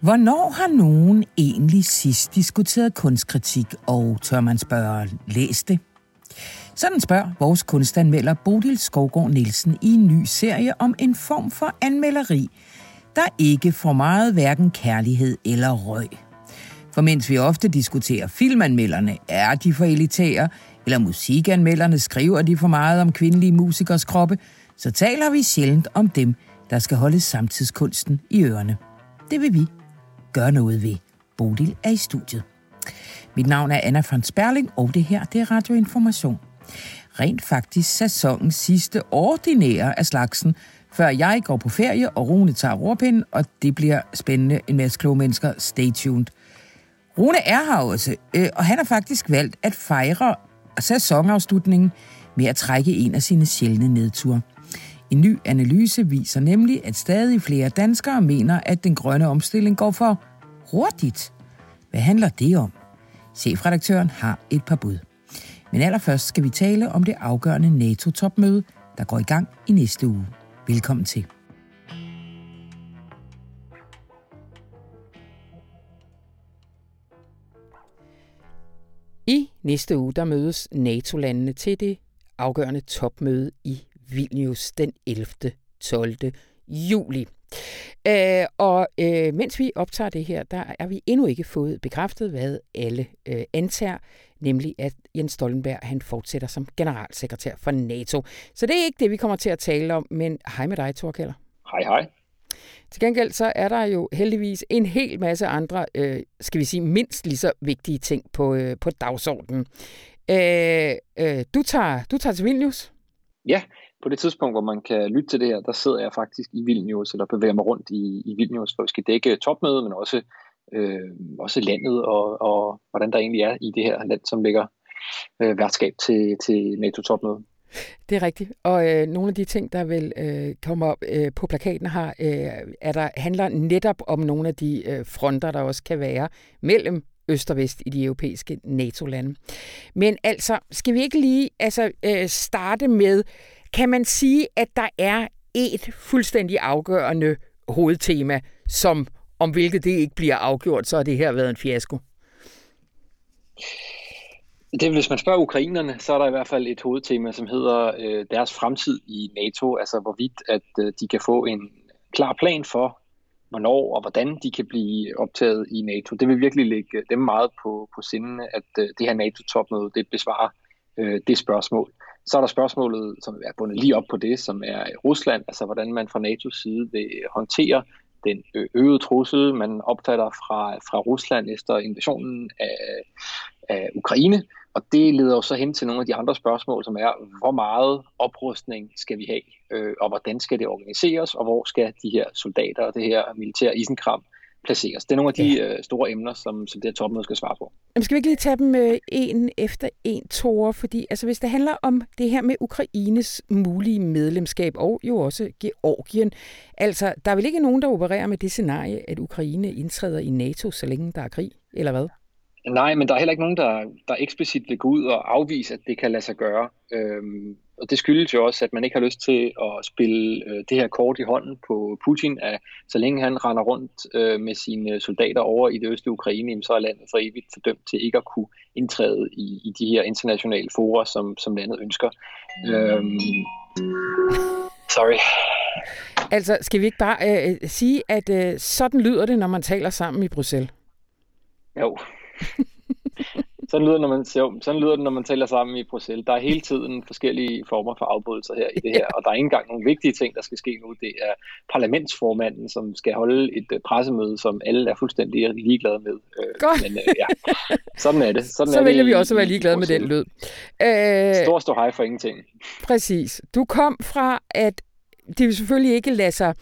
Hvornår har nogen egentlig sidst diskuteret kunstkritik, og tør man spørge, læs det? Sådan spørger vores kunstanmelder Bodil Skovgaard Nielsen i en ny serie om en form for anmelderi, der ikke får meget hverken kærlighed eller røg. For mens vi ofte diskuterer filmanmelderne, er de for elitære, eller musikanmelderne skriver de for meget om kvindelige musikers kroppe, så taler vi sjældent om dem, der skal holde samtidskunsten i ørerne. Det vil vi gøre noget ved. Bodil er i studiet. Mit navn er Anna von Sperling, og det her det er Radioinformation. Rent faktisk sæsonens sidste ordinære af slagsen, før jeg går på ferie, og Rune tager rorpinden, og det bliver spændende. En masse kloge mennesker. Stay tuned. Rune er her også, øh, og han har faktisk valgt at fejre sæsonafslutningen med at trække en af sine sjældne nedture. En ny analyse viser nemlig, at stadig flere danskere mener, at den grønne omstilling går for hurtigt. Hvad handler det om? Chefredaktøren har et par bud. Men allerførst skal vi tale om det afgørende NATO-topmøde, der går i gang i næste uge. Velkommen til. I næste uge der mødes NATO-landene til det afgørende topmøde i Vilnius den 11. 12. juli. Øh, og øh, mens vi optager det her, der er vi endnu ikke fået bekræftet, hvad alle øh, antager, nemlig at Jens Stoltenberg han fortsætter som generalsekretær for NATO. Så det er ikke det, vi kommer til at tale om, men hej med dig, Thor Hej, hej. Til gengæld så er der jo heldigvis en hel masse andre, øh, skal vi sige, mindst lige så vigtige ting på, øh, på dagsordenen. Øh, øh, du, tager, du tager til Vilnius? Ja, på det tidspunkt, hvor man kan lytte til det her, der sidder jeg faktisk i Vilnius, eller bevæger mig rundt i, i Vilnius, for at skal dække topmødet, men også, øh, også landet, og, og hvordan der egentlig er i det her land, som ligger øh, værtskab til, til NATO-topmødet. Det er rigtigt. Og øh, nogle af de ting, der vil øh, komme op øh, på plakaten her, øh, er der, handler netop om nogle af de øh, fronter, der også kan være mellem øst og vest i de europæiske NATO-lande. Men altså, skal vi ikke lige altså, øh, starte med, kan man sige, at der er et fuldstændig afgørende hovedtema, som om hvilket det ikke bliver afgjort, så har det her været en fiasko? Det, hvis man spørger ukrainerne, så er der i hvert fald et hovedtema, som hedder øh, deres fremtid i NATO, altså hvorvidt at øh, de kan få en klar plan for, hvornår og hvordan de kan blive optaget i NATO. Det vil virkelig ligge øh, dem meget på, på sindene, at øh, det her NATO-topmøde det besvarer øh, det spørgsmål. Så er der spørgsmålet, som er bundet lige op på det, som er Rusland, altså hvordan man fra NATO's side vil håndtere den øgede trussel, man opfatter fra, fra Rusland efter invasionen af, af Ukraine. Og det leder jo så hen til nogle af de andre spørgsmål, som er, hvor meget oprustning skal vi have, øh, og hvordan skal det organiseres, og hvor skal de her soldater og det her militære isenkram placeres. Det er nogle af de ja. øh, store emner, som, som det her topmøde skal svare på. Jamen, skal vi ikke lige tage dem øh, en efter en, Tore? Fordi altså, hvis det handler om det her med Ukraines mulige medlemskab, og jo også Georgien, altså, der er vel ikke nogen, der opererer med det scenarie, at Ukraine indtræder i NATO, så længe der er krig, eller hvad? Nej, men der er heller ikke nogen, der, der eksplicit vil gå ud og afvise, at det kan lade sig gøre. Øhm, og det skyldes jo også, at man ikke har lyst til at spille øh, det her kort i hånden på Putin, at så længe han render rundt øh, med sine soldater over i det østlige Ukraine, så er landet for evigt fordømt til ikke at kunne indtræde i, i de her internationale forer, som, som landet ønsker. Øhm, sorry. Altså, skal vi ikke bare øh, sige, at øh, sådan lyder det, når man taler sammen i Bruxelles? Jo, sådan, lyder, når man, sådan lyder det, når man taler sammen i Bruxelles. Der er hele tiden forskellige former for afbrydelser her i det her, og der er ikke engang nogle vigtige ting, der skal ske nu. Det er parlamentsformanden, som skal holde et øh, pressemøde, som alle er fuldstændig ligeglade med. Øh, Godt. Men øh, ja, sådan er det. Sådan Så er vælger det vi også at være ligeglade med den lyd. Øh, Stor stå hej for ingenting. Præcis. Du kom fra, at det vil selvfølgelig ikke lade sig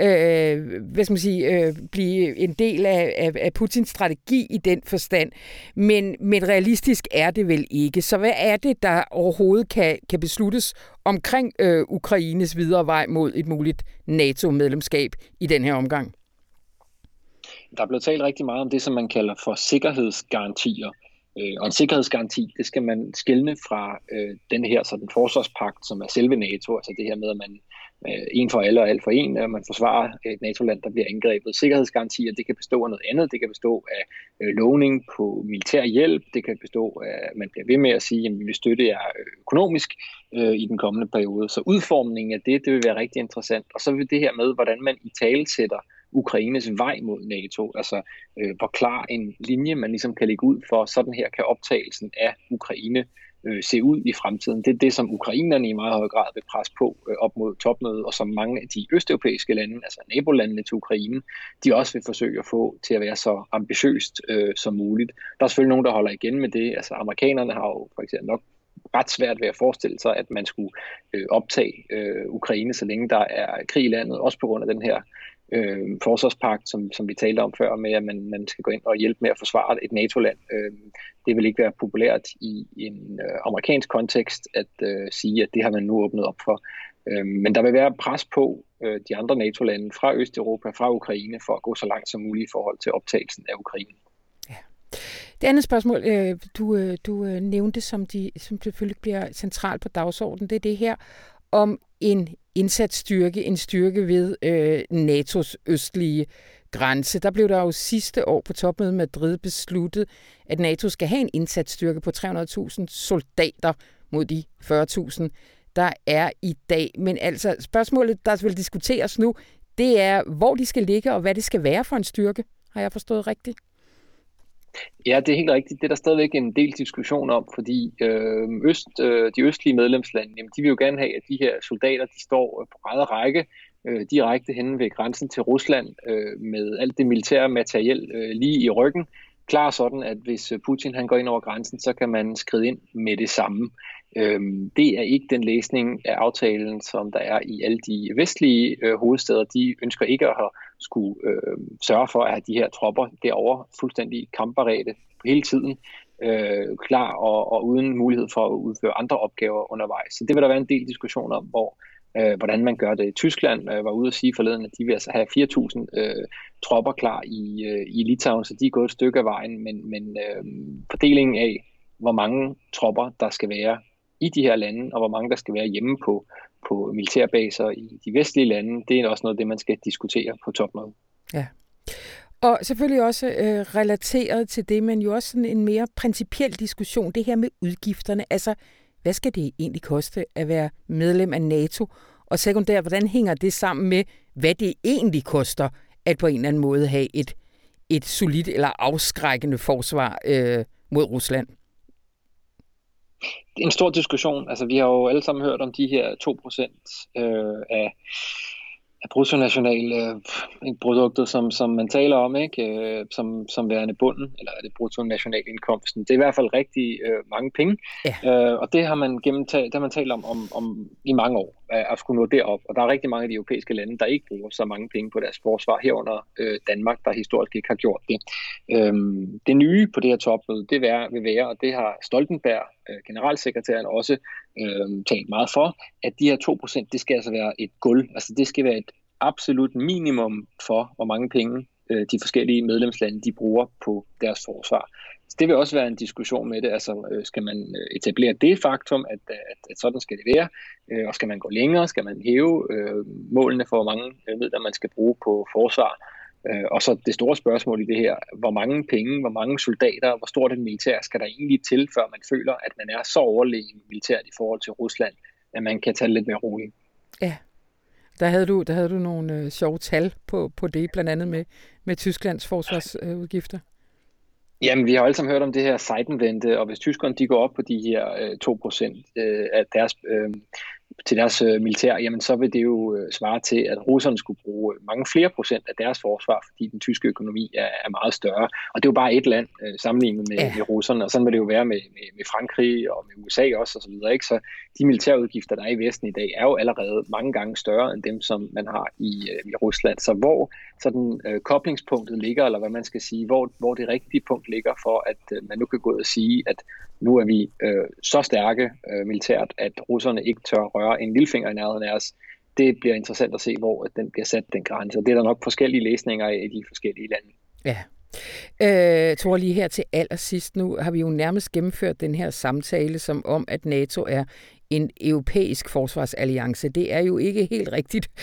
øh, hvad skal man sige, øh, blive en del af, af, af Putins strategi i den forstand. Men, men realistisk er det vel ikke. Så hvad er det, der overhovedet kan, kan besluttes omkring øh, Ukraines videre vej mod et muligt NATO-medlemskab i den her omgang? Der er blevet talt rigtig meget om det, som man kalder for sikkerhedsgarantier. Øh, og en sikkerhedsgaranti, det skal man skelne fra øh, den her sådan forsvarspagt, som er selve NATO, altså det her med, at man øh, en for alle og alt for en, at man forsvarer et NATO-land, der bliver angrebet. Sikkerhedsgarantier, det kan bestå af noget andet, det kan bestå af øh, lovning på militær hjælp, det kan bestå af, at man bliver ved med at sige, at vi vil støtte jer øh, økonomisk øh, i den kommende periode. Så udformningen af det, det vil være rigtig interessant. Og så vil det her med, hvordan man i tale sætter Ukraines vej mod NATO, altså øh, hvor klar en linje man ligesom kan lægge ud for, sådan her kan optagelsen af Ukraine øh, se ud i fremtiden. Det er det, som ukrainerne i meget høj grad vil presse på øh, op mod topmødet, og som mange af de østeuropæiske lande, altså nabolandene til Ukraine, de også vil forsøge at få til at være så ambitiøst øh, som muligt. Der er selvfølgelig nogen, der holder igen med det. Altså amerikanerne har jo for eksempel nok ret svært ved at forestille sig, at man skulle øh, optage øh, Ukraine, så længe der er krig i landet, også på grund af den her øh, forsvarspagt, som, som vi talte om før, med at man, man skal gå ind og hjælpe med at forsvare et NATO-land. Øh, det vil ikke være populært i en øh, amerikansk kontekst at øh, sige, at det har man nu åbnet op for. Øh, men der vil være pres på øh, de andre NATO-lande fra Østeuropa, fra Ukraine, for at gå så langt som muligt i forhold til optagelsen af Ukraine. Ja. Det andet spørgsmål, øh, du, øh, du øh, nævnte, som, de, som selvfølgelig bliver centralt på dagsordenen, det er det her om en indsatsstyrke, en styrke ved øh, NATO's østlige grænse. Der blev der jo sidste år på topmødet i Madrid besluttet, at NATO skal have en indsatsstyrke på 300.000 soldater mod de 40.000, der er i dag. Men altså spørgsmålet, der vil diskuteres nu, det er, hvor de skal ligge og hvad det skal være for en styrke. Har jeg forstået rigtigt? Ja, det er helt rigtigt. Det er der stadigvæk en del diskussion om, fordi øh, øst, øh, de østlige medlemslande, jamen, de vil jo gerne have, at de her soldater, de står øh, på ræd række øh, direkte henne ved grænsen til Rusland øh, med alt det militære materiel øh, lige i ryggen. Klar sådan, at hvis øh, Putin han går ind over grænsen, så kan man skride ind med det samme. Øhm, det er ikke den læsning af aftalen, som der er i alle de vestlige øh, hovedsteder. De ønsker ikke at have, skulle øh, sørge for at have de her tropper derovre fuldstændig kampberede hele tiden, øh, klar og, og uden mulighed for at udføre andre opgaver undervejs. Så det vil der være en del diskussion om, hvor øh, hvordan man gør det. Tyskland øh, var ude at sige forleden, at de vil altså have 4.000 øh, tropper klar i, øh, i Litauen, så de er gået et stykke af vejen, men, men øh, fordelingen af, hvor mange tropper der skal være i de her lande, og hvor mange der skal være hjemme på, på militærbaser i de vestlige lande, det er også noget af det, man skal diskutere på topmødet. Ja. Og selvfølgelig også øh, relateret til det, men jo også sådan en mere principiel diskussion, det her med udgifterne. Altså, hvad skal det egentlig koste at være medlem af NATO? Og sekundært, hvordan hænger det sammen med, hvad det egentlig koster at på en eller anden måde have et, et solidt eller afskrækkende forsvar øh, mod Rusland? Det er en stor diskussion. Altså, vi har jo alle sammen hørt om de her 2% øh, af bruttonational øh, produktet, som, som man taler om, ikke? Øh, som, som værende bunden, eller er det bruttonationalindkomsten. Det er i hvert fald rigtig øh, mange penge, ja. øh, og det har man gennemtalt, det har man talt om, om, om i mange år, at skulle nå derop. Og der er rigtig mange af de europæiske lande, der ikke bruger så mange penge på deres forsvar, herunder øh, Danmark, der historisk ikke har gjort det. Øhm, det nye på det her topmøde, det vil være, og det har Stoltenberg, øh, generalsekretæren, også øh, talt meget for, at de her 2%, det skal altså være et gulv. Altså det skal være et absolut minimum for, hvor mange penge øh, de forskellige medlemslande de bruger på deres forsvar. Så det vil også være en diskussion med det. Altså, øh, skal man øh, etablere det faktum, at, øh, at, at sådan skal det være, og skal man gå længere, skal man hæve øh, målene for, hvor mange midler man skal bruge på forsvar, og så det store spørgsmål i det her, hvor mange penge, hvor mange soldater, hvor stort et militær skal der egentlig til, før man føler, at man er så overlegen militært i forhold til Rusland, at man kan tage lidt mere roligt. Ja, der havde du, der havde du nogle øh, sjove tal på, på det, blandt andet med, med Tysklands forsvarsudgifter. Øh, Jamen, vi har alle sammen hørt om det her sejtenvente, og hvis tyskerne de går op på de her øh, 2% øh, af deres øh, til deres øh, militær, jamen så vil det jo øh, svare til, at russerne skulle bruge mange flere procent af deres forsvar, fordi den tyske økonomi er, er meget større. Og det er jo bare et land øh, sammenlignet med, ja. med russerne, og sådan vil det jo være med, med, med Frankrig og med USA også og så videre. Ikke? Så de militærudgifter, der er i Vesten i dag, er jo allerede mange gange større end dem, som man har i, øh, i Rusland. Så hvor sådan øh, koblingspunktet ligger, eller hvad man skal sige, hvor, hvor det rigtige punkt ligger for, at øh, man nu kan gå ud og sige, at nu er vi øh, så stærke øh, militært, at russerne ikke tør røre en lillefinger i nærheden af os. Det bliver interessant at se, hvor den bliver sat, den grænse. Det er der nok forskellige læsninger af i de forskellige lande. Ja. Øh, tror lige her til allersidst, nu har vi jo nærmest gennemført den her samtale som om, at NATO er en europæisk forsvarsalliance. Det er jo ikke helt rigtigt.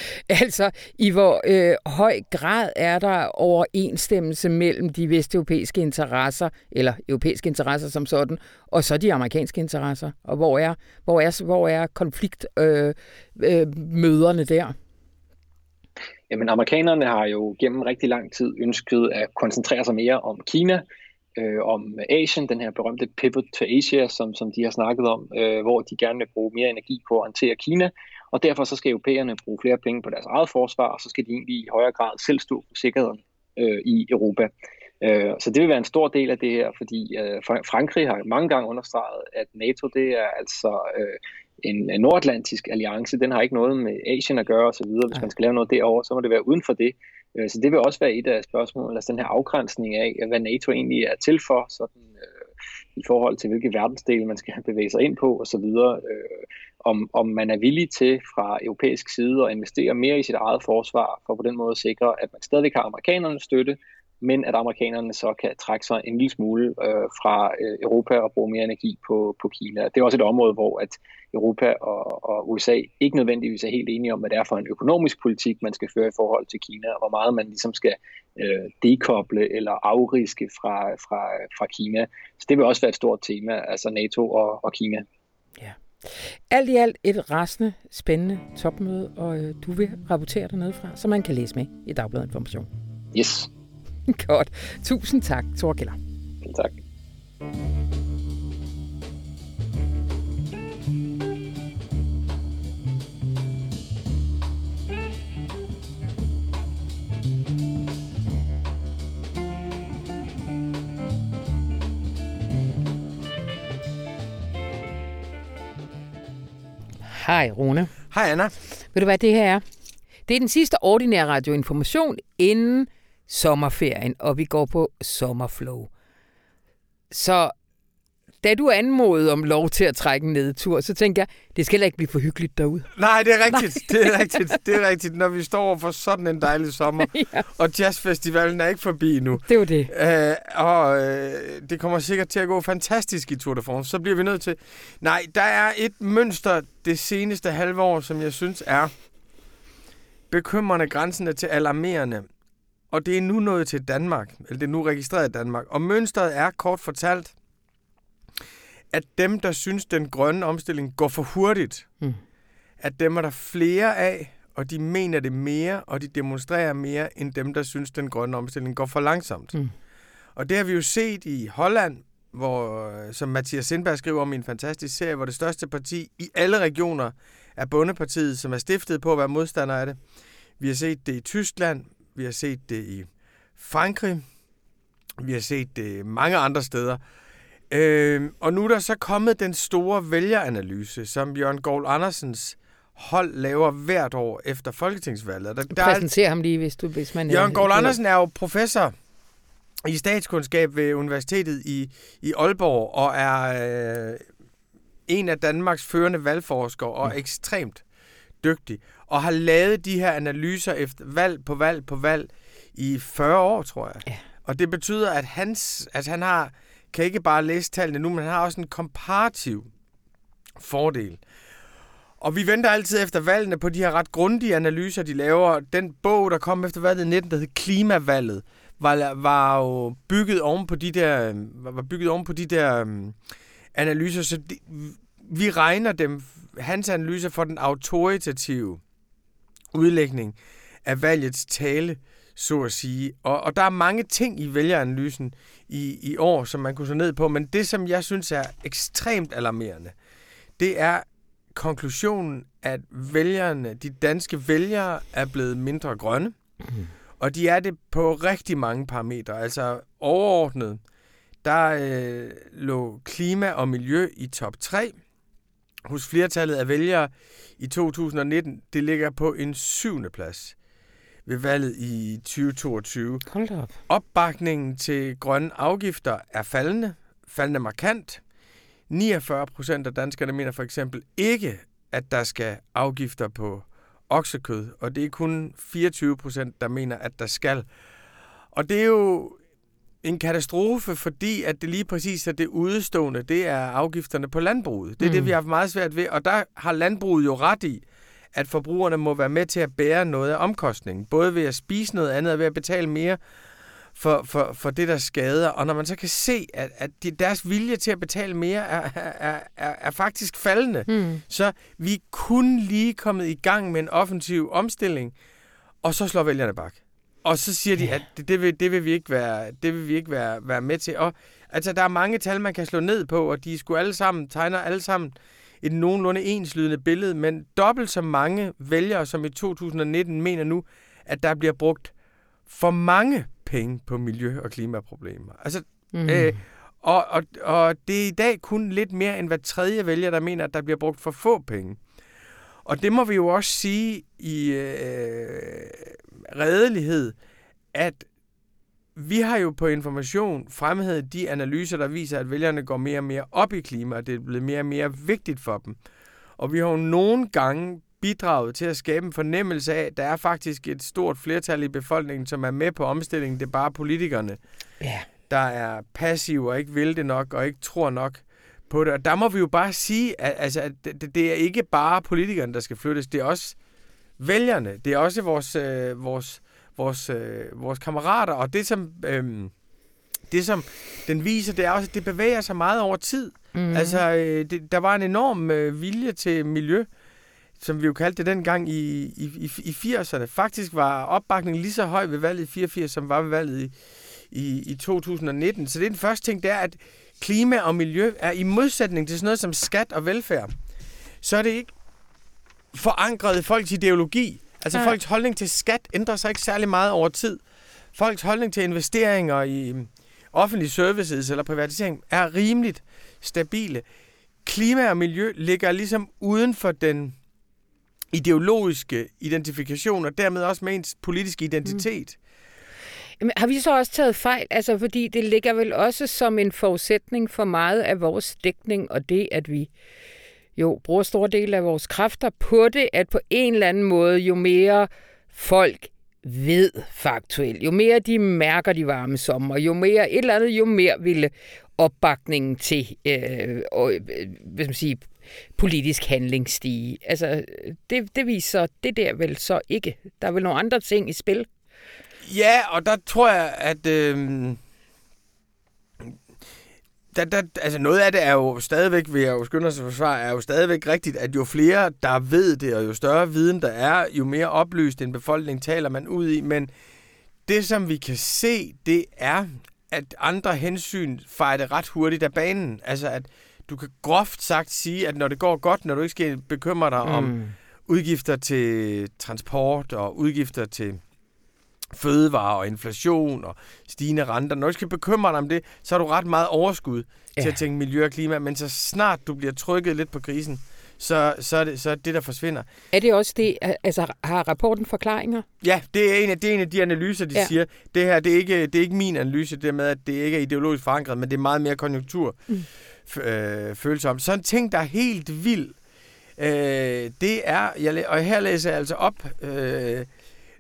Altså, i hvor øh, høj grad er der overensstemmelse mellem de vesteuropæiske interesser, eller europæiske interesser som sådan, og så de amerikanske interesser? Og hvor er, hvor er, hvor er konfliktmøderne øh, øh, der? Jamen, amerikanerne har jo gennem rigtig lang tid ønsket at koncentrere sig mere om Kina, øh, om Asien, den her berømte pivot to Asia, som, som de har snakket om, øh, hvor de gerne vil bruge mere energi på at håndtere Kina, og derfor så skal europæerne bruge flere penge på deres eget forsvar, og så skal de egentlig i højere grad selv stå for sikkerheden øh, i Europa. Øh, så det vil være en stor del af det her, fordi øh, Frankrig har mange gange understreget, at NATO det er altså øh, en nordatlantisk alliance, den har ikke noget med Asien at gøre osv. Hvis man skal lave noget derovre, så må det være uden for det. Øh, så det vil også være et af spørgsmålene, altså den her afgrænsning af, hvad NATO egentlig er til for, sådan, øh, i forhold til hvilke verdensdele man skal bevæge sig ind på osv. Øh, om, om man er villig til fra europæisk side at investere mere i sit eget forsvar, for på den måde at sikre, at man stadigvæk har amerikanernes støtte, men at amerikanerne så kan trække sig en lille smule øh, fra øh, Europa og bruge mere energi på, på Kina. Det er også et område, hvor at Europa og, og USA ikke nødvendigvis er helt enige om, hvad det er for en økonomisk politik, man skal føre i forhold til Kina, og hvor meget man ligesom skal øh, dekoble eller afriske fra, fra, fra Kina. Så det vil også være et stort tema, altså NATO og, og Kina. Ja. Alt i alt et rasende, spændende topmøde, og øh, du vil rapportere dernede fra, så man kan læse med i Dagbladet Information. Yes. Godt. Tusind tak, Thor Keller. Tak. Hej Rune. Hej Anna. Ved du hvad det her er? Det er den sidste ordinære radioinformation inden sommerferien, og vi går på sommerflow. Så da du anmodede om lov til at trække en nedtur, så tænkte jeg, det skal heller ikke blive for hyggeligt derude. Nej, det er rigtigt. Nej. Det er rigtigt. Det er rigtigt, når vi står for sådan en dejlig sommer. ja. Og jazzfestivalen er ikke forbi nu. Det var det. Øh, og øh, det kommer sikkert til at gå fantastisk i Tour de France. Så bliver vi nødt til... Nej, der er et mønster det seneste halve år, som jeg synes er bekymrende grænsende til alarmerende og det er nu nået til Danmark, eller det er nu registreret i Danmark. Og mønstret er kort fortalt, at dem, der synes, den grønne omstilling går for hurtigt, mm. at dem er der flere af, og de mener det mere, og de demonstrerer mere, end dem, der synes, den grønne omstilling går for langsomt. Mm. Og det har vi jo set i Holland, hvor, som Mathias Sindberg skriver om i en fantastisk serie, hvor det største parti i alle regioner er Bundepartiet, som er stiftet på at være modstander af det. Vi har set det i Tyskland, vi har set det i Frankrig. Vi har set det mange andre steder. Øh, og nu er der så kommet den store vælgeranalyse, som Jørgen Gård Andersens hold laver hvert år efter folketingsvalget. Der, der Præsenter ham lige, hvis, du, hvis man... Jørgen Gård Andersen er jo professor i statskundskab ved Universitetet i, i Aalborg, og er øh, en af Danmarks førende valgforskere, og mm. ekstremt dygtig og har lavet de her analyser efter valg på valg på valg i 40 år, tror jeg. Ja. Og det betyder, at, hans, at han har, kan ikke bare læse tallene nu, men han har også en komparativ fordel. Og vi venter altid efter valgene på de her ret grundige analyser, de laver. Den bog, der kom efter valget i 19, der hed Klimavalget, var, var jo bygget oven på de der, var bygget oven på de der um, analyser, så de, vi regner dem, hans analyser for den autoritative udlægning af valgets tale, så at sige. Og, og der er mange ting i vælgeranalysen i, i år, som man kunne så ned på, men det, som jeg synes er ekstremt alarmerende, det er konklusionen, at vælgerne, de danske vælgere, er blevet mindre grønne. Mm. Og de er det på rigtig mange parametre. Altså overordnet, der øh, lå klima og miljø i top 3 hos flertallet af vælgere i 2019, det ligger på en syvende plads ved valget i 2022. Hold op. Opbakningen til grønne afgifter er faldende, faldende markant. 49 procent af danskerne mener for eksempel ikke, at der skal afgifter på oksekød, og det er kun 24 procent, der mener, at der skal. Og det er jo en katastrofe, fordi at det lige præcis er det udstående, det er afgifterne på landbruget. Det er mm. det, vi har haft meget svært ved, og der har landbruget jo ret i, at forbrugerne må være med til at bære noget af omkostningen, både ved at spise noget andet og ved at betale mere for, for, for det, der skader. Og når man så kan se, at, at de, deres vilje til at betale mere er, er, er, er faktisk faldende, mm. så vi er kun lige kommet i gang med en offensiv omstilling, og så slår vælgerne bak. Og så siger de, at det, det, vil, det vil vi ikke være, det vil vi ikke være, være med til. Og altså, der er mange tal, man kan slå ned på, og de skulle alle sammen, tegner alle sammen et nogenlunde enslydende billede, men dobbelt så mange vælgere, som i 2019 mener nu, at der bliver brugt for mange penge på miljø- og klimaproblemer. Altså, mm. øh, og, og, og det er i dag kun lidt mere end hver tredje vælger, der mener, at der bliver brugt for få penge. Og det må vi jo også sige i øh, redelighed, at vi har jo på information fremhævet de analyser, der viser, at vælgerne går mere og mere op i klima, og det er blevet mere og mere vigtigt for dem. Og vi har jo nogle gange bidraget til at skabe en fornemmelse af, at der er faktisk et stort flertal i befolkningen, som er med på omstillingen. Det er bare politikerne, ja. der er passive og ikke vil det nok, og ikke tror nok på det. Og der må vi jo bare sige, at, altså, at det, det er ikke bare politikerne, der skal flyttes, det er også vælgerne, det er også vores, øh, vores, vores, øh, vores kammerater, og det som, øh, det som den viser, det er også, at det bevæger sig meget over tid. Mm. Altså, øh, det, der var en enorm øh, vilje til miljø, som vi jo kaldte det dengang i, i, i, i 80'erne. Faktisk var opbakningen lige så høj ved valget i 84, som var ved valget i, i, i 2019. Så det er den første ting, det er, at klima og miljø er i modsætning til sådan noget som skat og velfærd. Så er det ikke forankret i folks ideologi. Altså ja. folks holdning til skat ændrer sig ikke særlig meget over tid. Folks holdning til investeringer i offentlige services eller privatisering er rimeligt stabile. Klima og miljø ligger ligesom uden for den ideologiske identifikation, og dermed også med ens politiske identitet. Mm. Jamen, har vi så også taget fejl? Altså, fordi det ligger vel også som en forudsætning for meget af vores dækning, og det, at vi jo bruger store dele af vores kræfter på det, at på en eller anden måde, jo mere folk ved faktuelt, jo mere de mærker de varme sommer, jo mere et eller andet, jo mere ville opbakningen til øh, og, øh, hvad skal man sige, politisk handling stige. Altså, det, det viser det der vel så ikke. Der er vel nogle andre ting i spil. Ja, og der tror jeg, at... Øh, der, der, altså noget af det er jo stadigvæk, vil jeg jo skynde os at forsvare, er jo stadigvæk rigtigt, at jo flere, der ved det, og jo større viden der er, jo mere oplyst en befolkning taler man ud i. Men det, som vi kan se, det er, at andre hensyn fejrer det ret hurtigt af banen. Altså, at du kan groft sagt sige, at når det går godt, når du ikke skal bekymre dig mm. om udgifter til transport og udgifter til fødevare og inflation og stigende renter. Når du skal bekymre dig om det, så har du ret meget overskud ja. til at tænke miljø og klima, men så snart du bliver trykket lidt på krisen, så, så, er det, så er det, der forsvinder. Er det også det, altså har rapporten forklaringer? Ja, det er en af, det er en af de analyser, de ja. siger. Det her, det er, ikke, det er ikke min analyse, det med, at det ikke er ideologisk forankret, men det er meget mere konjunktur mm. øh, følsomt. Så en ting, der er helt vild, øh, det er, jeg, og her læser jeg altså op, øh,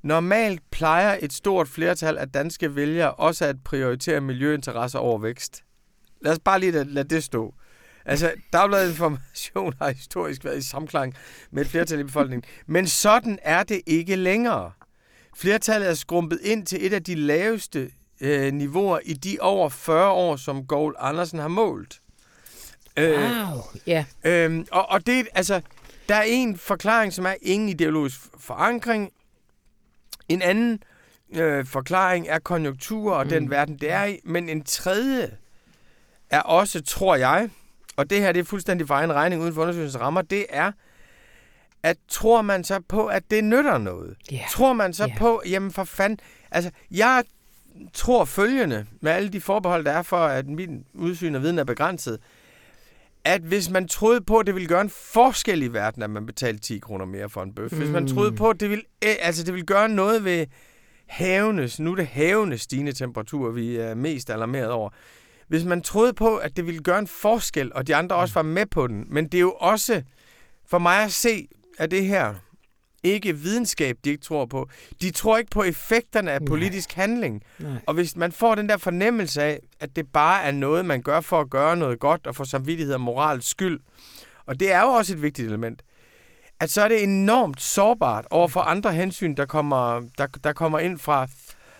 Normalt plejer et stort flertal af danske vælgere også at prioritere miljøinteresser over vækst. Lad os bare lige lade, lade det stå. Altså, Dagbladet Information har historisk været i samklang med et flertal i befolkningen. Men sådan er det ikke længere. Flertallet er skrumpet ind til et af de laveste øh, niveauer i de over 40 år, som Gold Andersen har målt. Øh, wow, ja. Yeah. Øh, og, og det, altså, der er en forklaring, som er ingen ideologisk forankring, en anden øh, forklaring er konjunktur og mm. den verden, det er i. Men en tredje er også, tror jeg, og det her det er fuldstændig for egen regning uden for undersøgelsens rammer, det er, at tror man så på, at det nytter noget? Yeah. Tror man så yeah. på, jamen for fanden, altså jeg tror følgende, med alle de forbehold, der er for, at min udsyn og viden er begrænset, at hvis man troede på, at det ville gøre en forskel i verden, at man betalte 10 kroner mere for en bøf, mm. hvis man troede mm. på, at det ville, eh, altså det ville gøre noget ved havenes, nu er det havenes stigende temperatur, vi er mest alarmeret over. Hvis man troede på, at det ville gøre en forskel, og de andre også var med på den, men det er jo også, for mig at se, at det her ikke videnskab, de ikke tror på. De tror ikke på effekterne af politisk handling. Nej. Og hvis man får den der fornemmelse af, at det bare er noget, man gør for at gøre noget godt og for samvittighed og morals skyld, og det er jo også et vigtigt element, at så er det enormt sårbart over for andre hensyn, der kommer, der, der kommer ind fra,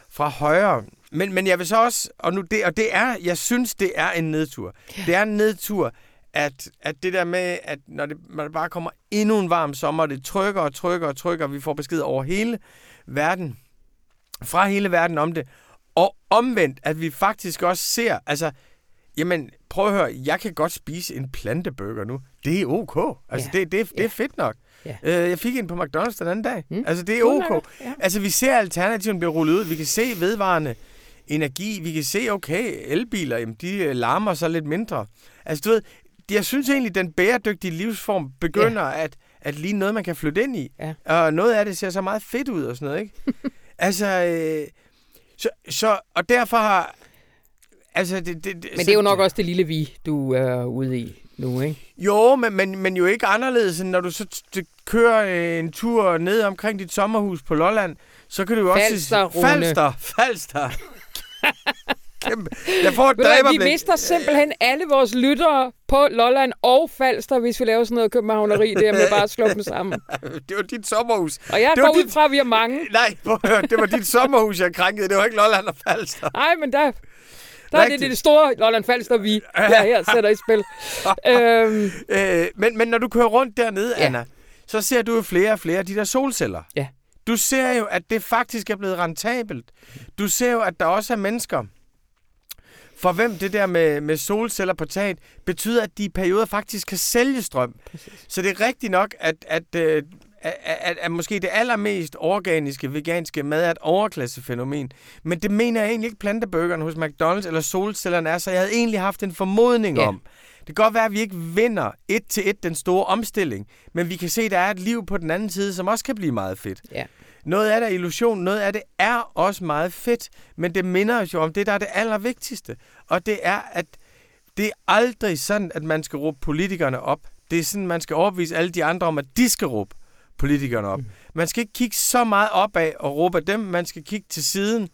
fra højre. Men, men jeg vil så også, og, nu det, og det er, jeg synes, det er en nedtur. Ja. Det er en nedtur, at, at det der med, at når det, når det bare kommer endnu en varm sommer, det trykker og trykker og trykker, vi får besked over hele verden, fra hele verden om det, og omvendt, at vi faktisk også ser, altså, jamen, prøv at høre, jeg kan godt spise en planteburger nu. Det er ok. Altså, Ja. det, det, det Ja. er fedt nok. Ja. Øh, jeg fik en på McDonald's den anden dag. Mm. Altså, det er ok. ja. Altså, vi ser alternativen blive rullet ud. Vi kan se vedvarende energi. Vi kan se, okay, elbiler, jamen, de øh, larmer så lidt mindre. Altså, du ved, jeg synes egentlig, den bæredygtige livsform begynder ja. at, at ligne noget, man kan flytte ind i. Ja. Og noget af det ser så meget fedt ud og sådan noget, ikke? altså, øh, så, så, og derfor har... Altså, det, det, det, Men det er jo nok også det lille vi, du er ude i nu, ikke? Jo, men, men, men jo ikke anderledes, end når du så kører øh, en tur ned omkring dit sommerhus på Lolland, så kan du jo også... Falster, Rune. Falster, Falster. Kæmpe. Jeg får et dræberblik. vi mister simpelthen alle vores lyttere på Lolland og Falster, hvis vi laver sådan noget københavneri der med bare at slå dem sammen. Det var dit sommerhus. Og jeg Det var går ud dit- fra, at vi er mange. Nej, det var dit sommerhus, jeg krænkede. Det var ikke Lolland og Falster. Nej, men der, der er det, det store Lolland Falster, vi jeg her sætter i spil. øhm, Øh, men, men når du kører rundt dernede, ja. Anna, så ser du jo flere og flere af de der solceller. Ja. Du ser jo, at det faktisk er blevet rentabelt. Du ser jo, at der også er mennesker, for hvem det der med, med solceller på taget betyder, at de i perioder faktisk kan sælge strøm. Præcis. Så det er rigtigt nok, at, at, øh, at, at, at måske det allermest organiske, veganske mad er et overklassefænomen. Men det mener jeg egentlig ikke planteburgeren hos McDonald's eller solcellerne er, så jeg havde egentlig haft en formodning Ja. om. Det kan godt være, at vi ikke vinder et til et den store omstilling, men vi kan se, at der er et liv på den anden side, som også kan blive meget fedt. ja. Noget af det er illusion, noget af det er også meget fedt, men det minder os jo om det, der er det allervigtigste. Og det er, at det er aldrig sådan, at man skal råbe politikerne op. Det er sådan, man skal overbevise alle de andre om, at de skal råbe politikerne op. Man skal ikke kigge så meget opad og råbe af dem. Man skal kigge til siden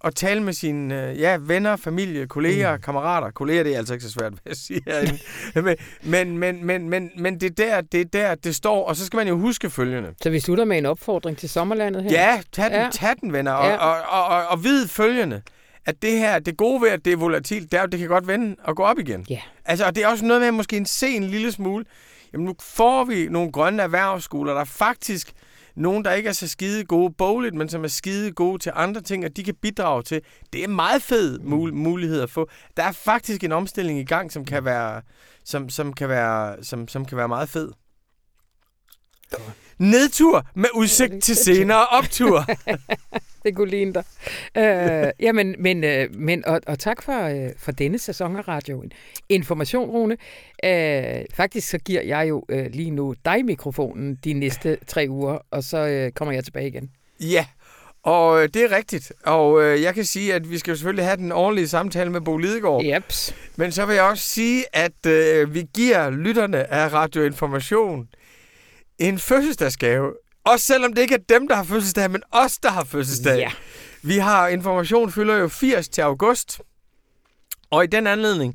og tale med sine øh, ja, venner, familie, kolleger, mm. kammerater. Kolleger, det er altså ikke så svært, vil jeg sige herinde. men, men, men, men, men, men det, er der, det er der, det står. Og så skal man jo huske følgende. Så vi slutter med en opfordring til sommerlandet her. Ja, tag den, Ja. tag den venner. Og, ja. og, og, og, og vid følgende, at det her, det gode ved, at det er volatilt, det er at det kan godt vende og gå op igen. Ja. Altså, og det er også noget med at måske se en lille smule. Jamen, nu får vi nogle grønne erhvervsskoler, der er faktisk nogen, der ikke er så skide gode bogligt, men som er skide gode til andre ting, og de kan bidrage til. Det er meget fed mul- mulighed at få. Der er faktisk en omstilling i gang, som kan være, som, som kan være, som, som kan være meget fed. Nedtur med udsigt til senere optur. Det kunne ligne dig. Øh, jamen, men, øh, men, og, og tak for, øh, for denne sæson af radioen. Information, Rune. Øh, faktisk så giver jeg jo øh, lige nu dig mikrofonen de næste tre uger, og så øh, kommer jeg tilbage igen. Ja, og øh, det er rigtigt. Og øh, jeg kan sige, at vi skal selvfølgelig have den ordentlige samtale med Bo Lidegaard. Jeps. Men så vil jeg også sige, at øh, vi giver lytterne af Radioinformation en fødselsdagsgave. Også selvom det ikke er dem, der har fødselsdag, men os, der har fødselsdag. Ja. Vi har Information fylder jo 80 til august. Og i den anledning,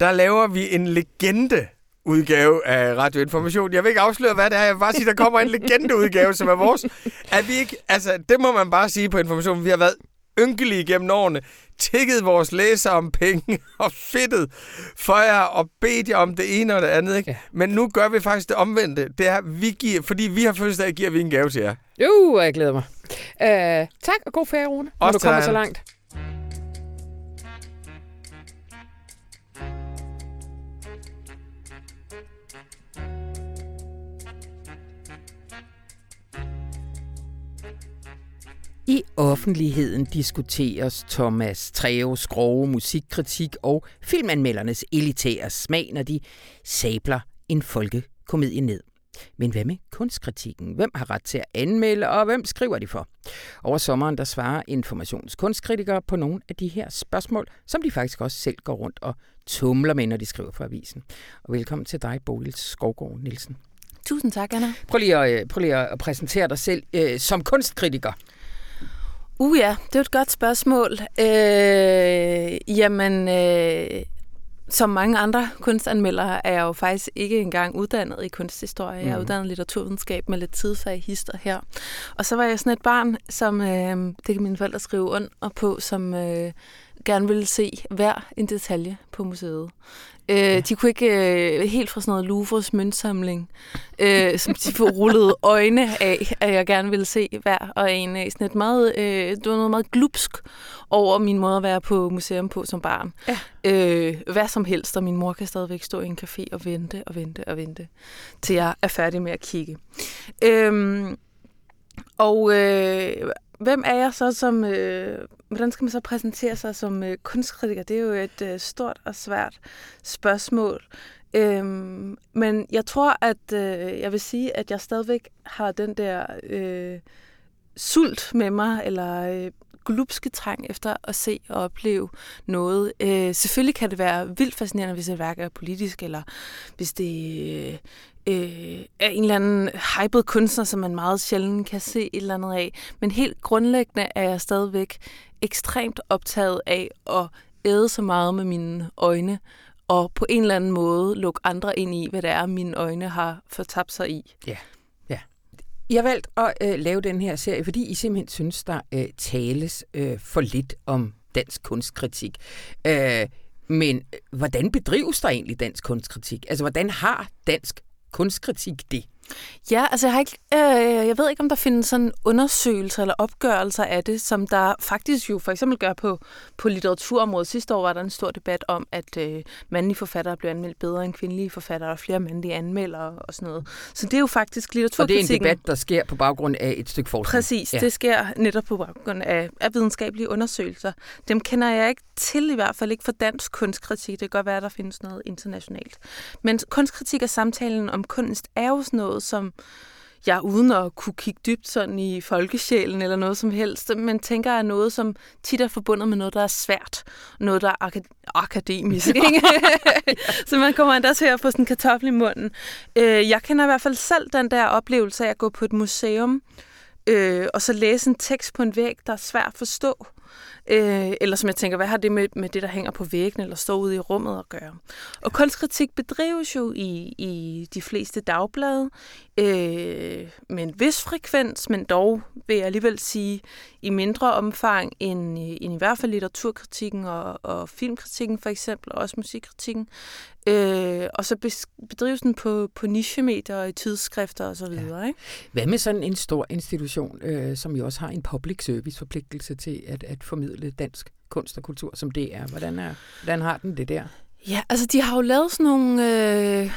der laver vi en legende udgave af Radioinformation. Jeg vil ikke afsløre, hvad det er. Jeg vil bare sige, der kommer en legendeudgave, som er vores. At vi ikke, altså, det må man bare sige på Information. Vi har været ynkelige gennem årene, tækket vores læser om penge og fedtet for jer og bedt jer om det ene og det andet. Ikke? Ja. Men nu gør vi faktisk det omvendte. Det er, vi giver, fordi vi har fødselsdag, giver vi en gave til jer. Jo, jeg glæder mig. Øh, tak, og god ferie, Rune, når du kommer så langt. I offentligheden diskuteres Thomas Treos grove musikkritik og filmanmeldernes elitære smag, når de sabler en folkekomedie ned. Men hvad med kunstkritikken? Hvem har ret til at anmelde, og hvem skriver de for? Over sommeren der svarer Informations kunstkritikere på nogle af de her spørgsmål, som de faktisk også selv går rundt og tumler med, når de skriver for avisen. Og velkommen til dig, Bodil Skovgaard Nielsen. Tusind tak, Anna. Prøv lige at, øh, prøv lige at præsentere dig selv øh, som kunstkritiker. Uh ja, det er et godt spørgsmål. Øh, jamen, øh, som mange andre kunstanmeldere er jeg jo faktisk ikke engang uddannet i kunsthistorie. Jeg er mhm. uddannet i litteraturvidenskab med lidt tidsfag hister her. Og så var jeg sådan et barn, som, øh, det kan mine forældre skrive under på, som øh, gerne ville se hver en detalje på museet. Øh, ja. De kunne ikke øh, helt fra sådan noget Louvres møntsamling, øh, som de får rullet øjne af, at jeg gerne ville se hver og en af. Sådan et meget, øh, det var noget meget glupsk over min måde at være på museum på som barn. Ja. Øh, hvad som helst, og min mor kan stadigvæk stå i en café og vente og vente og vente, til jeg er færdig med at kigge. Øh, og øh, hvem er jeg så som... Øh, hvordan skal man så præsentere sig som øh, kunstkritiker? Det er jo et øh, stort og svært spørgsmål. Øhm, men jeg tror, at øh, jeg vil sige, at jeg stadigvæk har den der øh, sult med mig, eller øh, glupske trang efter at se og opleve noget. Øh, selvfølgelig kan det være vildt fascinerende, hvis et værk er politisk, eller hvis det øh, øh, er en eller anden hyped kunstner, som man meget sjældent kan se et eller andet af. Men helt grundlæggende er jeg stadigvæk ekstremt optaget af at æde så meget med mine øjne, og på en eller anden måde lukke andre ind i, hvad det er, mine øjne har fortabt sig i. Ja, ja. Jeg har valgt at øh, lave den her serie, fordi I simpelthen synes, der øh, tales øh, for lidt om dansk kunstkritik. Øh, men øh, hvordan bedrives der egentlig dansk kunstkritik? Altså, hvordan har dansk kunstkritik det? Ja, altså jeg, har ikke, øh, jeg ved ikke, om der findes sådan undersøgelser eller opgørelser af det, som der faktisk jo for eksempel gør på, på litteraturområdet. Sidste år var der en stor debat om, at øh, mandlige forfattere blev anmeldt bedre end kvindelige forfattere, og flere mandlige anmeldere og sådan noget. Så det er jo faktisk litteraturkritikken. Og det er en debat, der sker på baggrund af et stykke forskning. Præcis, ja. det sker netop på baggrund af, af videnskabelige undersøgelser. Dem kender jeg ikke til, i hvert fald ikke for dansk kunstkritik. Det kan godt være, at der findes noget internationalt. Men kunstkritik og samtalen om kunst er jo sådan noget, noget, som jeg uden at kunne kigge dybt sådan i folkesjælen eller noget som helst, men tænker er noget, som tit er forbundet med noget, der er svært. Noget, der er akad- akademisk. Ikke? så man kommer endda til at få sådan en kartoffel i munden. Øh, jeg kender i hvert fald selv den der oplevelse af at gå på et museum, øh, og så læse en tekst på en væg, der er svært at forstå. Øh, eller som jeg tænker, hvad har det med, med det, der hænger på væggen eller står ude i rummet at gøre? Og kunstkritik bedrives jo i, i de fleste dagblade øh, med en vis frekvens, men dog vil jeg alligevel sige i mindre omfang end, end i hvert fald litteraturkritikken og, og filmkritikken for eksempel, og også musikkritikken. Øh, og så bedrives den på, på nichemedier og i tidsskrifter osv. Ja. Ikke? Hvad med sådan en stor institution, øh, som jo også har en public service forpligtelse til at, at formidle dansk kunst og kultur, som det er? Hvordan, er, hvordan har den det der? Ja, altså de har jo lavet sådan nogle... Øh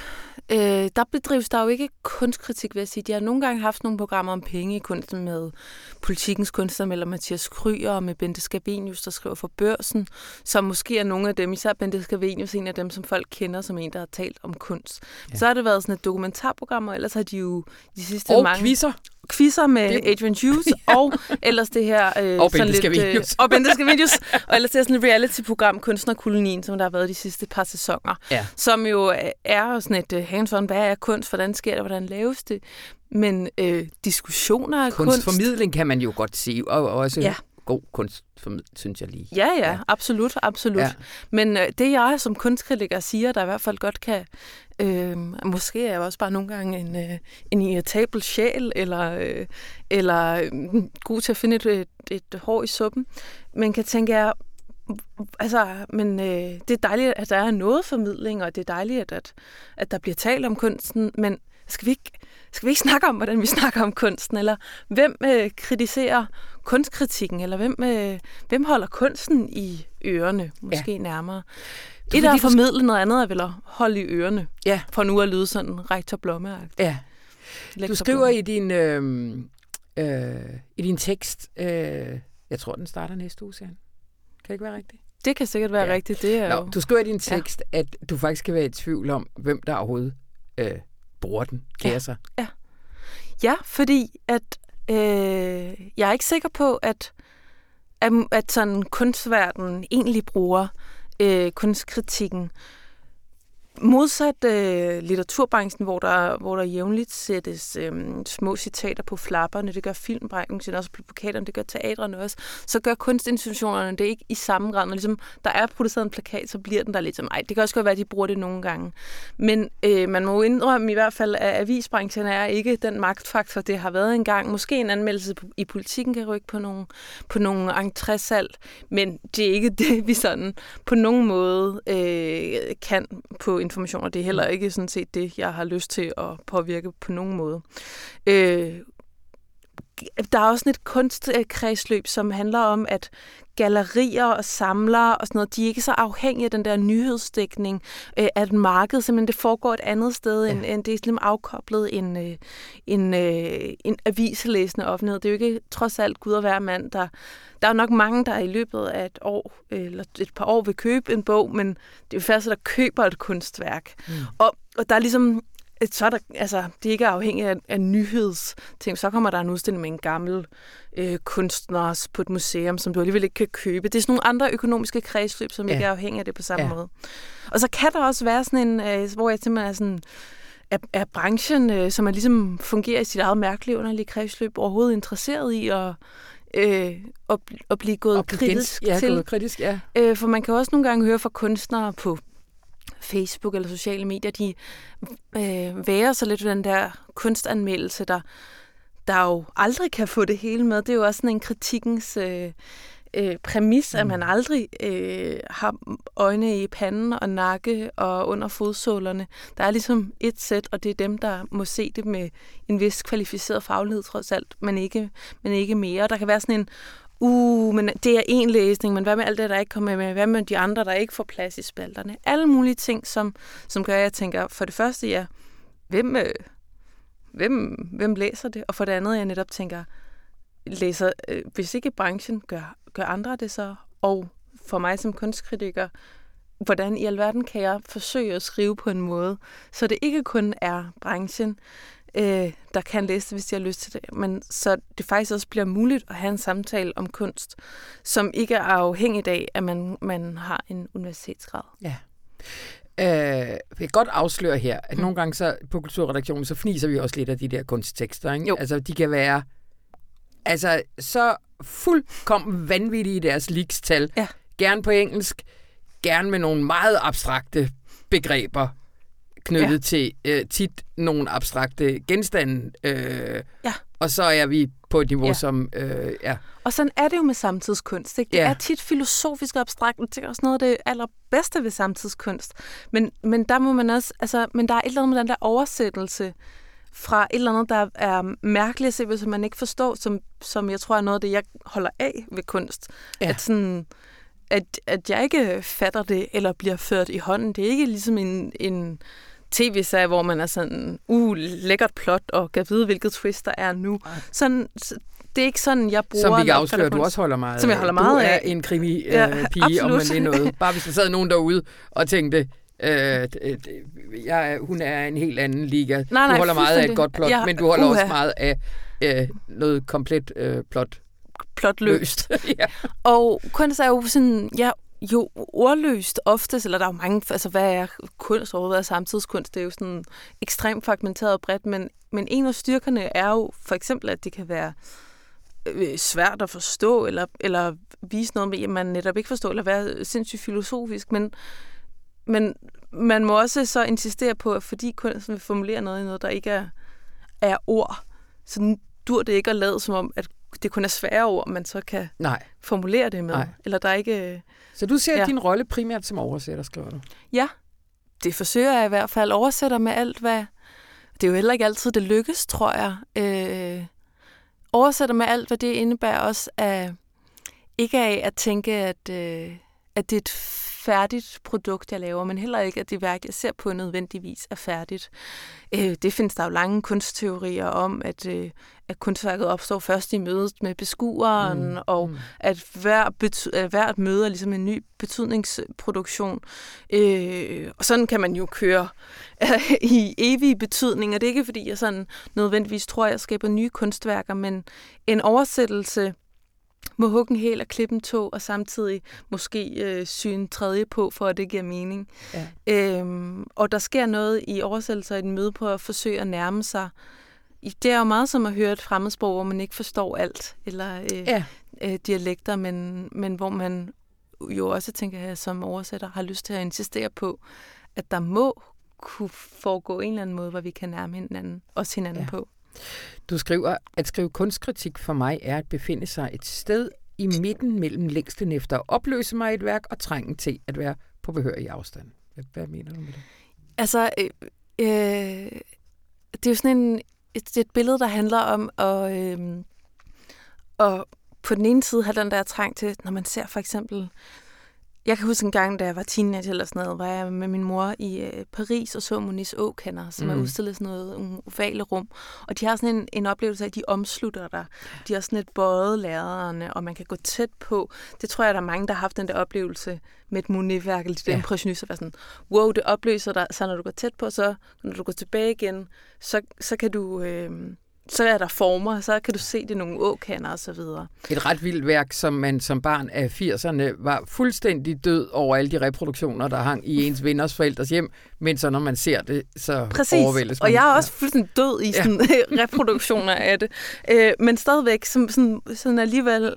Øh, der bedrives der jo ikke kunstkritik, vil jeg sige. De har nogle gange haft nogle programmer om penge i kunsten med politikens kunstner, med Mathias Kryer og med Bente Scavenius, der skriver for børsen, som måske er nogle af dem, især Bente Scavenius, en af dem, som folk kender som en, der har talt om kunst. Ja. Så har det været sådan et dokumentarprogram, og ellers har de jo de sidste og mange... quizzer quizzer med det... Adrian Hughes, ja. og ellers det her... Øh, og Bente Scavenius. Øh, og Bente Scavenius. og ellers det er sådan et reality-program, Kunstnerkolonien, som der har været de sidste par sæsoner. Ja. Som jo er sådan et uh, hands-on, hvad er kunst, hvordan sker det, hvordan laves det? Men øh, diskussioner af kunst... Kunstformidling kan man jo godt sige, og også ja. god kunst synes jeg lige. Ja, ja, ja. absolut, absolut. Ja. Men øh, det jeg som kunstkritiker siger, der i hvert fald godt kan, øh, måske er jeg også bare nogle gange en, øh, en irritabel sjæl, eller, øh, eller øh, god til at finde et, et, et hår i suppen, men kan tænke, jeg, altså, men øh, det er dejligt, at der er noget formidling, og det er dejligt, at, at, der bliver talt om kunsten, men skal vi ikke, skal vi ikke snakke om, hvordan vi snakker om kunsten? Eller hvem øh, kritiserer kunstkritikken? Eller hvem, øh, hvem holder kunsten i ørerne? Måske ja. nærmere. Et er at formidle, noget andet er vel at holde i ørerne. Ja. For nu at lyde sådan rektor blomme -agtigt. Ja. Du skriver i din, øh, øh, i din tekst, øh, jeg tror, den starter næste uge, Kan det ikke være rigtigt? Det kan sikkert være ja. rigtigt. Det er Nå, jo... Du skriver i din tekst, ja. at du faktisk kan være i tvivl om, hvem der overhovedet øh, bruger den, kære ja. sig. Ja. ja, fordi at øh, jeg er ikke sikker på, at, at, at sådan kunstverden egentlig bruger øh, kunstkritikken Modsat øh, litteraturbranchen, hvor der, hvor der jævnligt sættes øh, små citater på flapperne, det gør filmbranchen også på plakaterne, det gør teatrene også, så gør kunstinstitutionerne det ikke i samme grad. Når ligesom der er produceret en plakat, så bliver den der lidt som, ej, det kan også godt være, at de bruger det nogle gange. Men øh, man må jo indrømme i hvert fald, at avisbranchen er ikke den magtfaktor, det har været engang. Måske en anmeldelse i politikken kan rykke på nogle, på nogle entrésalg, men det er ikke det, vi sådan på nogen måde øh, kan på informationer. Det er heller ikke sådan set det, jeg har lyst til at påvirke på nogen måde. Øh, der er også et kunstkredsløb, som handler om, at gallerier og samlere og sådan noget, de er ikke så afhængige af den der nyhedsdækning, øh, at markedet simpelthen det foregår et andet sted, ja. end, end det er simpelthen afkoblet en, øh, en, øh, en avislæsende offentlighed. Det er jo ikke trods alt Gud og hver mand, der... Der er nok mange, der i løbet af et år eller et par år vil købe en bog, men det er jo færdigt, der køber et kunstværk. Mm. Og, og der er ligesom så er der, altså, det er ikke afhængigt af, af nyhedsting. Så kommer der en udstilling med en gammel øh, kunstner på et museum, som du alligevel ikke kan købe. Det er sådan nogle andre økonomiske kredsløb, som ja. ikke er afhængige af det på samme ja. måde. Og så kan der også være sådan en, øh, hvor jeg simpelthen er sådan, er, er branchen, øh, som er ligesom fungerer i sit eget mærkelige underlige kredsløb, overhovedet interesseret i at øh, at, at blive gået og kritisk ja, til. Gået kritisk, ja. Øh, for man kan også nogle gange høre fra kunstnere på Facebook eller sociale medier, de øh, værer så lidt den der kunstanmeldelse, der, der jo aldrig kan få det hele med. Det er jo også sådan en kritikens øh, øh, præmis, mm. at man aldrig øh, har øjne i panden og nakke og under fodsålerne. Der er ligesom et sæt, og det er dem, der må se det med en vis kvalificeret faglighed trods alt, men ikke, men ikke mere. Der kan være sådan en uh, men det er en læsning, men hvad med alt det, der ikke kommer med? Hvad med de andre, der ikke får plads i spalterne? Alle mulige ting, som, som gør, at jeg tænker, for det første, ja, hvem, øh, hvem, hvem læser det? Og for det andet, jeg netop tænker, læser, øh, hvis ikke branchen, gør, gør andre det så? Og for mig som kunstkritiker, hvordan i alverden kan jeg forsøge at skrive på en måde, så det ikke kun er branchen, øh, der kan læse det, hvis de har lyst til det. Men så det faktisk også bliver muligt at have en samtale om kunst, som ikke er afhængig af, at man, man har en universitetsgrad. Ja. Øh, jeg kan godt afsløre her, at mm. nogle gange så på kulturredaktionen, så fniser vi også lidt af de der kunsttekster. Ikke? Jo. Altså, de kan være altså, så fuldkommen vanvittige i deres likstal. Ja. Gerne på engelsk, gerne med nogle meget abstrakte begreber knyttet ja. til øh, tit nogle abstrakte genstande. Øh, ja. Og så er vi på et niveau, ja. som... Øh, ja. Og sådan er det jo med samtidskunst. Ikke? Det ja. er tit filosofisk og abstrakt, og det er også noget af det allerbedste ved samtidskunst. Men, men der må man også... Altså, men der er et eller andet med den der oversættelse fra et eller andet, der er mærkeligt at se, hvis man ikke forstår, som, som jeg tror er noget af det, jeg holder af ved kunst. Ja. At sådan at, at jeg ikke fatter det, eller bliver ført i hånden. Det er ikke ligesom en, en tv-serie, hvor man er sådan, uh, lækkert plot, og kan vide, hvilket twist der er nu. Sådan, det er ikke sådan, jeg bruger... Som vi kan afsløre, at du også holder meget Som jeg holder meget af. Du er en krimi-pige, ja, øh, om man er noget. Bare hvis der sad nogen derude og tænkte, Øh, jeg, hun er en helt anden liga. Nej, nej, du holder meget af et godt plot, ja, men du holder uh, også meget af øh, noget komplet øh, plot. Plotløst. ja. Og kunst er jo sådan, ja, jo ordløst oftest, eller der er jo mange, altså hvad er kunst overhovedet? Er samtidskunst, det er jo sådan ekstremt fragmenteret og bredt, men, men en af styrkerne er jo for eksempel, at det kan være øh, svært at forstå, eller, eller vise noget med, at man netop ikke forstår, eller være sindssygt filosofisk, men, men man må også så insistere på, at fordi kunsten vil formulere noget i noget, der ikke er, er ord, så dur det ikke at lade som om, at det kun er svære ord, man så kan Nej. formulere det med. Nej. Eller der er ikke... Så du ser ja. din rolle primært som oversætter, skriver du? Ja, det forsøger jeg i hvert fald. Oversætter med alt, hvad... Det er jo heller ikke altid, det lykkes, tror jeg. Øh, oversætter med alt, hvad det indebærer også af... Ikke af at tænke, at, øh, at det er et færdigt produkt, jeg laver, men heller ikke, at det værk, jeg ser på, nødvendigvis er færdigt. Øh, det findes der jo lange kunstteorier om, at, øh, at kunstværket opstår først i mødet med beskueren, mm. og mm. at hver bety- hvert møde er ligesom en ny betydningsproduktion. Øh, og sådan kan man jo køre i evige betydninger. Det er ikke, fordi jeg sådan nødvendigvis tror, at jeg skaber nye kunstværker, men en oversættelse må hugge en hel og klippe en tog, og samtidig måske øh, sy en tredje på, for at det giver mening. Ja. Øhm, og der sker noget i oversættelser i den møde på at forsøge at nærme sig. Det er jo meget som at høre et fremmedsprog, hvor man ikke forstår alt, eller øh, ja. øh, dialekter, men, men hvor man jo også, tænker jeg, som oversætter, har lyst til at insistere på, at der må kunne foregå en eller anden måde, hvor vi kan nærme hinanden, også hinanden ja. på. Du skriver, at skrive kunstkritik for mig er at befinde sig et sted i midten mellem længsten efter at opløse mig i et værk og trængen til at være på behørig afstand. Hvad, hvad mener du med det? Altså, øh, øh, det er jo sådan en, et, et billede, der handler om at, øh, at på den ene side have den der trang til, når man ser for eksempel jeg kan huske en gang, da jeg var teenager eller sådan noget, var jeg med min mor i øh, Paris og så Moniz Åkender, som mm. er udstillet sådan noget um, ovale rum. Og de har sådan en, en oplevelse af, at de omslutter dig. De har sådan et bøjet lærerne, og man kan gå tæt på. Det tror jeg, der er mange, der har haft den der oplevelse med et Monet-værk, eller det ja. impressionister, var sådan, wow, det opløser dig, så når du går tæt på, så når du går tilbage igen, så, så kan du... Øh, så er der former, så kan du se det nogle åkander og så videre. Et ret vildt værk, som man som barn af 80'erne var fuldstændig død over alle de reproduktioner, der hang i ens venners forældres hjem, men så når man ser det, så Præcis. overvældes man. og jeg er også fuldstændig død i sådan ja. reproduktioner af det. Øh, men stadigvæk som sådan, sådan alligevel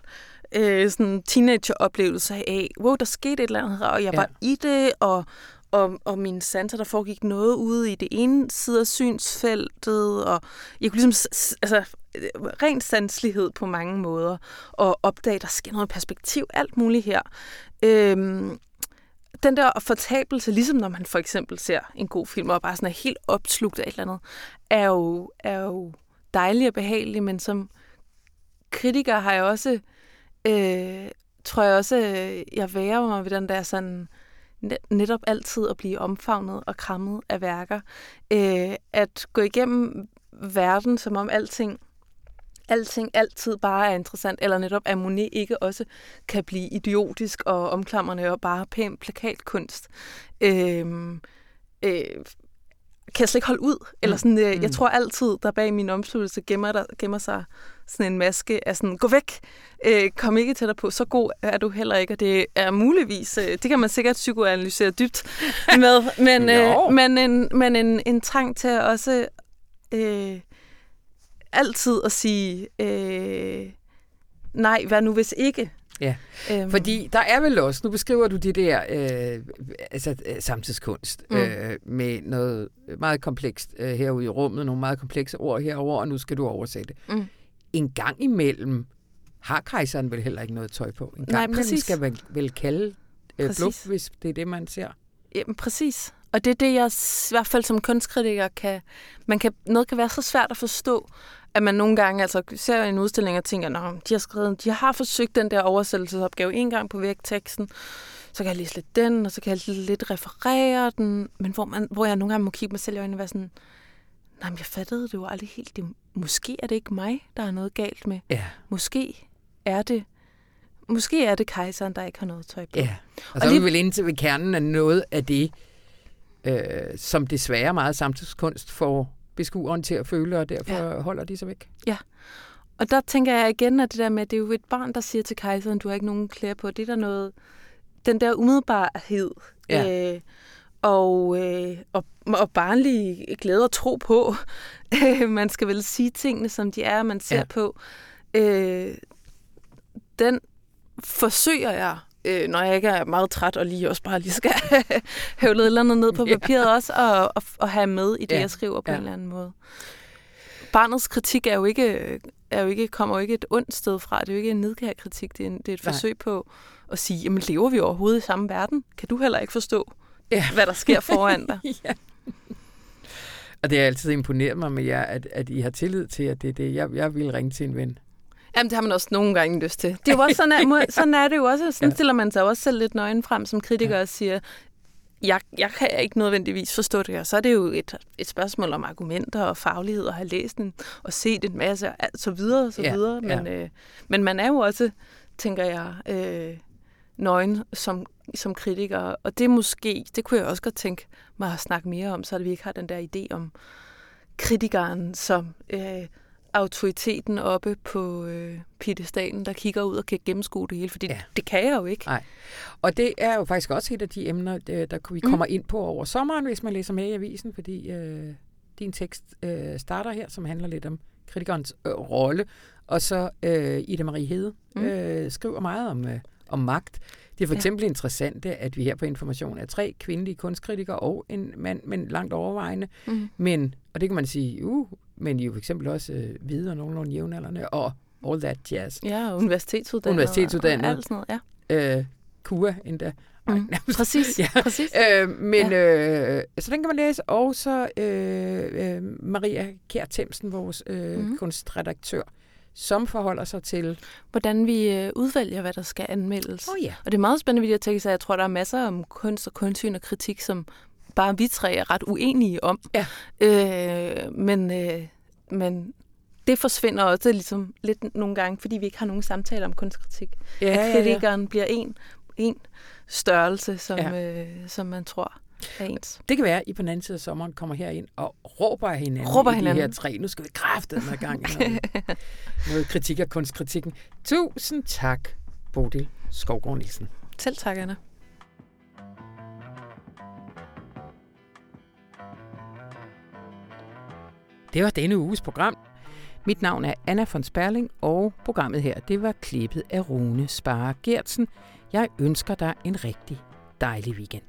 øh, sådan teenager-oplevelse af, wow, der skete et eller andet, og jeg ja. var i det, og, og, og min sanser, der foregik noget ude i det ene side af synsfeltet, og jeg kunne ligesom, altså, ren sanslighed på mange måder, og opdage, der sker noget perspektiv, alt muligt her. Øhm, den der fortabelse, ligesom når man for eksempel ser en god film, og bare sådan er helt opslugt af et eller andet, er jo, er jo dejlig og behagelig, men som kritiker har jeg også, øh, tror jeg også, jeg værer mig ved den der sådan, netop altid at blive omfavnet og krammet af værker. Øh, at gå igennem verden, som om alting alting altid bare er interessant, eller netop at Monet ikke også kan blive idiotisk og omklamrende og bare pæn plakatkunst. Øh, øh, kan jeg slet ikke holde ud. Eller sådan, øh, mm. Jeg tror altid, der bag min omslutelse gemmer, der, gemmer sig sådan en maske af sådan, gå væk, øh, kom ikke dig på, så god er du heller ikke, og det er muligvis, øh, det kan man sikkert psykoanalysere dybt med, men, øh, men, en, men en, en trang til at også øh, altid at sige, øh, nej, hvad nu hvis ikke? Ja, øhm. fordi der er vel også, nu beskriver du det der øh, altså, øh, samtidskunst mm. øh, med noget meget komplekst øh, herude i rummet, nogle meget komplekse ord herover, og nu skal du oversætte. Mm. En gang imellem har kejseren vel heller ikke noget tøj på. En gang Nej, imellem skal man vel kalde øh, bluff, hvis det er det, man ser. Jamen, præcis. Og det er det, jeg i hvert fald som kunstkritiker kan... Man kan noget kan være så svært at forstå, at man nogle gange altså, ser en udstilling og tænker, at de har skrevet, de har forsøgt den der oversættelsesopgave en gang på vægteksten, så kan jeg læse lidt den, og så kan jeg lidt referere den, men hvor, man, hvor jeg nogle gange må kigge mig selv i øjnene og være sådan, nej, men jeg fattede det jo aldrig helt. Det, måske er det ikke mig, der er noget galt med. Ja. Måske er det Måske er det kejseren, der ikke har noget tøj på. Ja, og så og lige... er vi vel inde til ved kernen af noget af det, øh, som desværre meget samtidskunst får beskueren til at føle, og derfor ja. holder de sig væk. Ja, og der tænker jeg igen, at det der med, at det er jo et barn, der siger til kejseren, du har ikke nogen klæder på. Det er der noget, den der umiddelbarhed, ja. øh, og, øh, og, og barnlig glæde og tro på. man skal vel sige tingene, som de er, man ser ja. på. Øh, den forsøger jeg øh, når jeg ikke er meget træt, og lige også bare lige skal høvle et eller andet ned på papiret ja. også, og, og, og have med i det, ja. jeg skriver på ja. en eller anden måde. Barnets kritik er jo ikke, er jo ikke, kommer jo ikke et ondt sted fra. Det er jo ikke en nedkær kritik. Det er, en, det er et Nej. forsøg på at sige, jamen lever vi overhovedet i samme verden? Kan du heller ikke forstå, ja. hvad der sker foran dig? ja. Og det har altid imponeret mig med jer, at, at I har tillid til, at det er det. Jeg, jeg vil ringe til en ven. Jamen, det har man også nogle gange lyst til. Det er jo også sådan, at, sådan er det jo også. Sådan ja. stiller man sig også selv lidt nøgen frem som kritiker ja. og siger, jeg, jeg kan ikke nødvendigvis forstå det, og så er det jo et, et spørgsmål om argumenter og faglighed, og have læst den, og set en masse, og så videre, og så ja. videre. Men, ja. øh, men man er jo også, tænker jeg, øh, nøgen som, som kritiker, og det måske, det kunne jeg også godt tænke mig at snakke mere om, så at vi ikke har den der idé om kritikeren som... Øh, autoriteten oppe på øh, piedestalen, der kigger ud og kan gennemskue det hele, fordi Ja. det kan jeg jo ikke. Nej. Og det er jo faktisk også et af de emner, der, der vi kommer ind på over sommeren, hvis man læser med i avisen, fordi øh, din tekst øh, starter her, som handler lidt om kritikernes øh, rolle, og så øh, Ida Marie Hede Mm. øh, skriver meget om, øh, om magt. Det er for Ja. eksempel interessant, at vi her på Information er tre kvindelige kunstkritikere og en mand, men langt overvejende. Mm. Men, og det kan man sige, uh, men I er jo for eksempel også øh, hvide og nogenlunde jævnaldrende, og all that jazz. Ja, og universitetsuddannet. Universitetsuddannet. Og alt sådan noget, ja. Øh, KUA endda. Mm. Præcis, Ja. ja. præcis. Øh, men ja. øh, så den kan man læse. Og så øh, øh, Maria Kjær Themsen, vores øh, mm. Kunstredaktør, som forholder sig til... Hvordan vi øh, udvælger, hvad der skal anmeldes. Oh, ja. Og det er meget spændende, fordi jeg tænker, at jeg tror, der er masser om kunst og kunstsyn og kritik, som bare vi tre er ret uenige om. Ja. Øh, men, øh, men det forsvinder også ligesom lidt nogle gange, fordi vi ikke har nogen samtaler om kunstkritik. Ja, at ja, ja. kritikeren bliver en, en størrelse, som, Ja. ja. øh, som man tror er ens. Det kan være, at I på den anden side af sommeren kommer herind og råber af hinanden Råber i de hinanden. her tre. Nu skal vi kræfte den her gang noget, noget kritik af kunstkritikken. Tusind tak, Bodil Skovgaard Nielsen. Selv tak, Anna. Det var denne uges program. Mit navn er Anna von Sperling, og programmet her, det var klippet af Rune Spare Gertsen. Jeg ønsker dig en rigtig dejlig weekend.